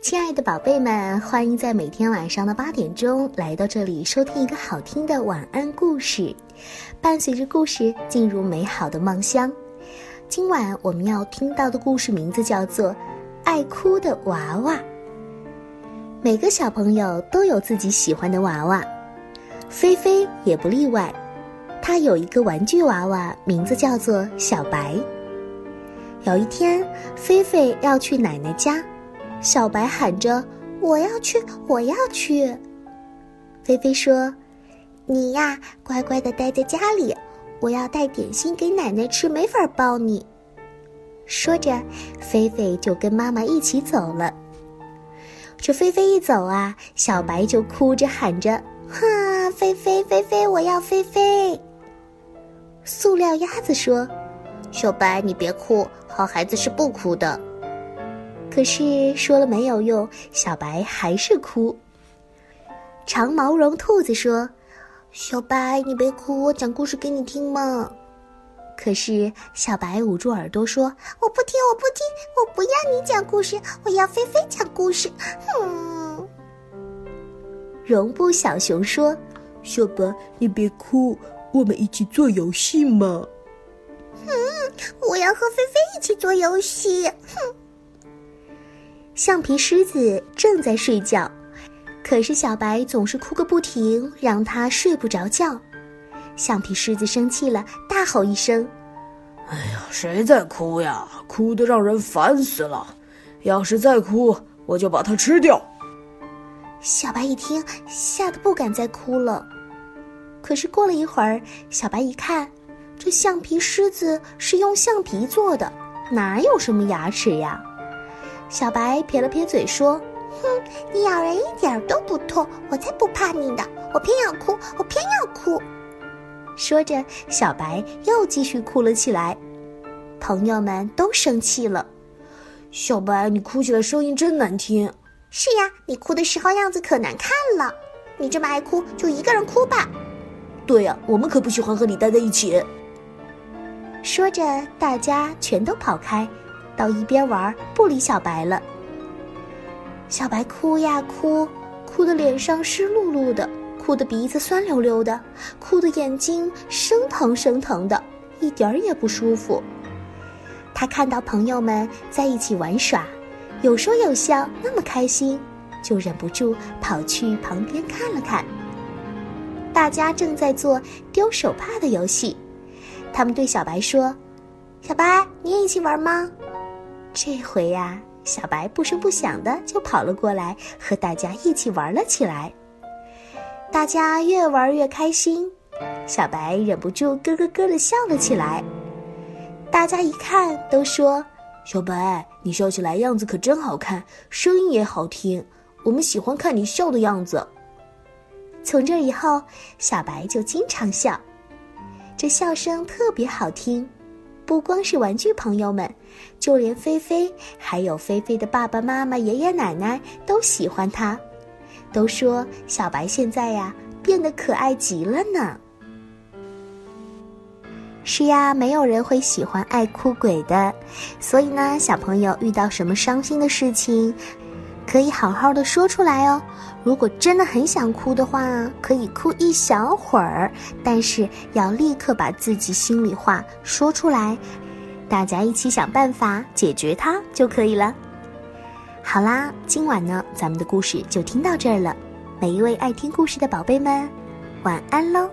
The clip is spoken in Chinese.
亲爱的宝贝们，欢迎在每天晚上的八点钟来到这里收听一个好听的晚安故事，伴随着故事进入美好的梦乡。今晚我们要听到的故事名字叫做《爱哭的娃娃》。每个小朋友都有自己喜欢的娃娃，菲菲也不例外。她有一个玩具娃娃，名字叫做小白。有一天，菲菲要去奶奶家。小白喊着：“我要去，我要去。”菲菲说：“你呀，乖乖的待在家里，我要带点心给奶奶吃，没法抱你。”说着，菲菲就跟妈妈一起走了。这菲菲一走啊，小白就哭着喊着：“哈，菲菲，菲菲，我要菲菲！”塑料鸭子说：“小白，你别哭，好孩子是不哭的。”可是说了没有用，小白还是哭。长毛绒兔子说：“小白，你别哭，我讲故事给你听嘛。”可是小白捂住耳朵说：“我不听，我不听，我不要你讲故事，我要菲菲讲故事。”嗯。绒布小熊说：“小白，你别哭，我们一起做游戏嘛。”嗯，我要和菲菲一起做游戏。哼。橡皮狮子正在睡觉，可是小白总是哭个不停，让它睡不着觉。橡皮狮子生气了，大吼一声：“哎呀，谁在哭呀？哭得让人烦死了！要是再哭，我就把它吃掉。”小白一听，吓得不敢再哭了。可是过了一会儿，小白一看，这橡皮狮子是用橡皮做的，哪有什么牙齿呀？小白撇了撇嘴说：“哼，你咬人一点都不痛，我才不怕你的！我偏要哭，我偏要哭。”说着，小白又继续哭了起来。朋友们都生气了：“小白，你哭起来声音真难听。”“是呀，你哭的时候样子可难看了。你这么爱哭，就一个人哭吧。”“对呀，我们可不喜欢和你待在一起。”说着，大家全都跑开。到一边玩，不理小白了。小白哭呀哭，哭的脸上湿漉漉的，哭的鼻子酸溜溜的，哭的眼睛生疼生疼的，一点儿也不舒服。他看到朋友们在一起玩耍，有说有笑，那么开心，就忍不住跑去旁边看了看。大家正在做丢手帕的游戏，他们对小白说：“小白，你也一起玩吗？”这回呀，小白不声不响的就跑了过来，和大家一起玩了起来。大家越玩越开心，小白忍不住咯咯咯的笑了起来。大家一看，都说：“小白，你笑起来样子可真好看，声音也好听，我们喜欢看你笑的样子。”从这以后，小白就经常笑，这笑声特别好听。不光是玩具朋友们，就连菲菲，还有菲菲的爸爸妈妈、爷爷奶奶都喜欢他，都说小白现在呀变得可爱极了呢。是呀，没有人会喜欢爱哭鬼的，所以呢，小朋友遇到什么伤心的事情。可以好好的说出来哦。如果真的很想哭的话，可以哭一小会儿，但是要立刻把自己心里话说出来，大家一起想办法解决它就可以了。好啦，今晚呢，咱们的故事就听到这儿了。每一位爱听故事的宝贝们，晚安喽。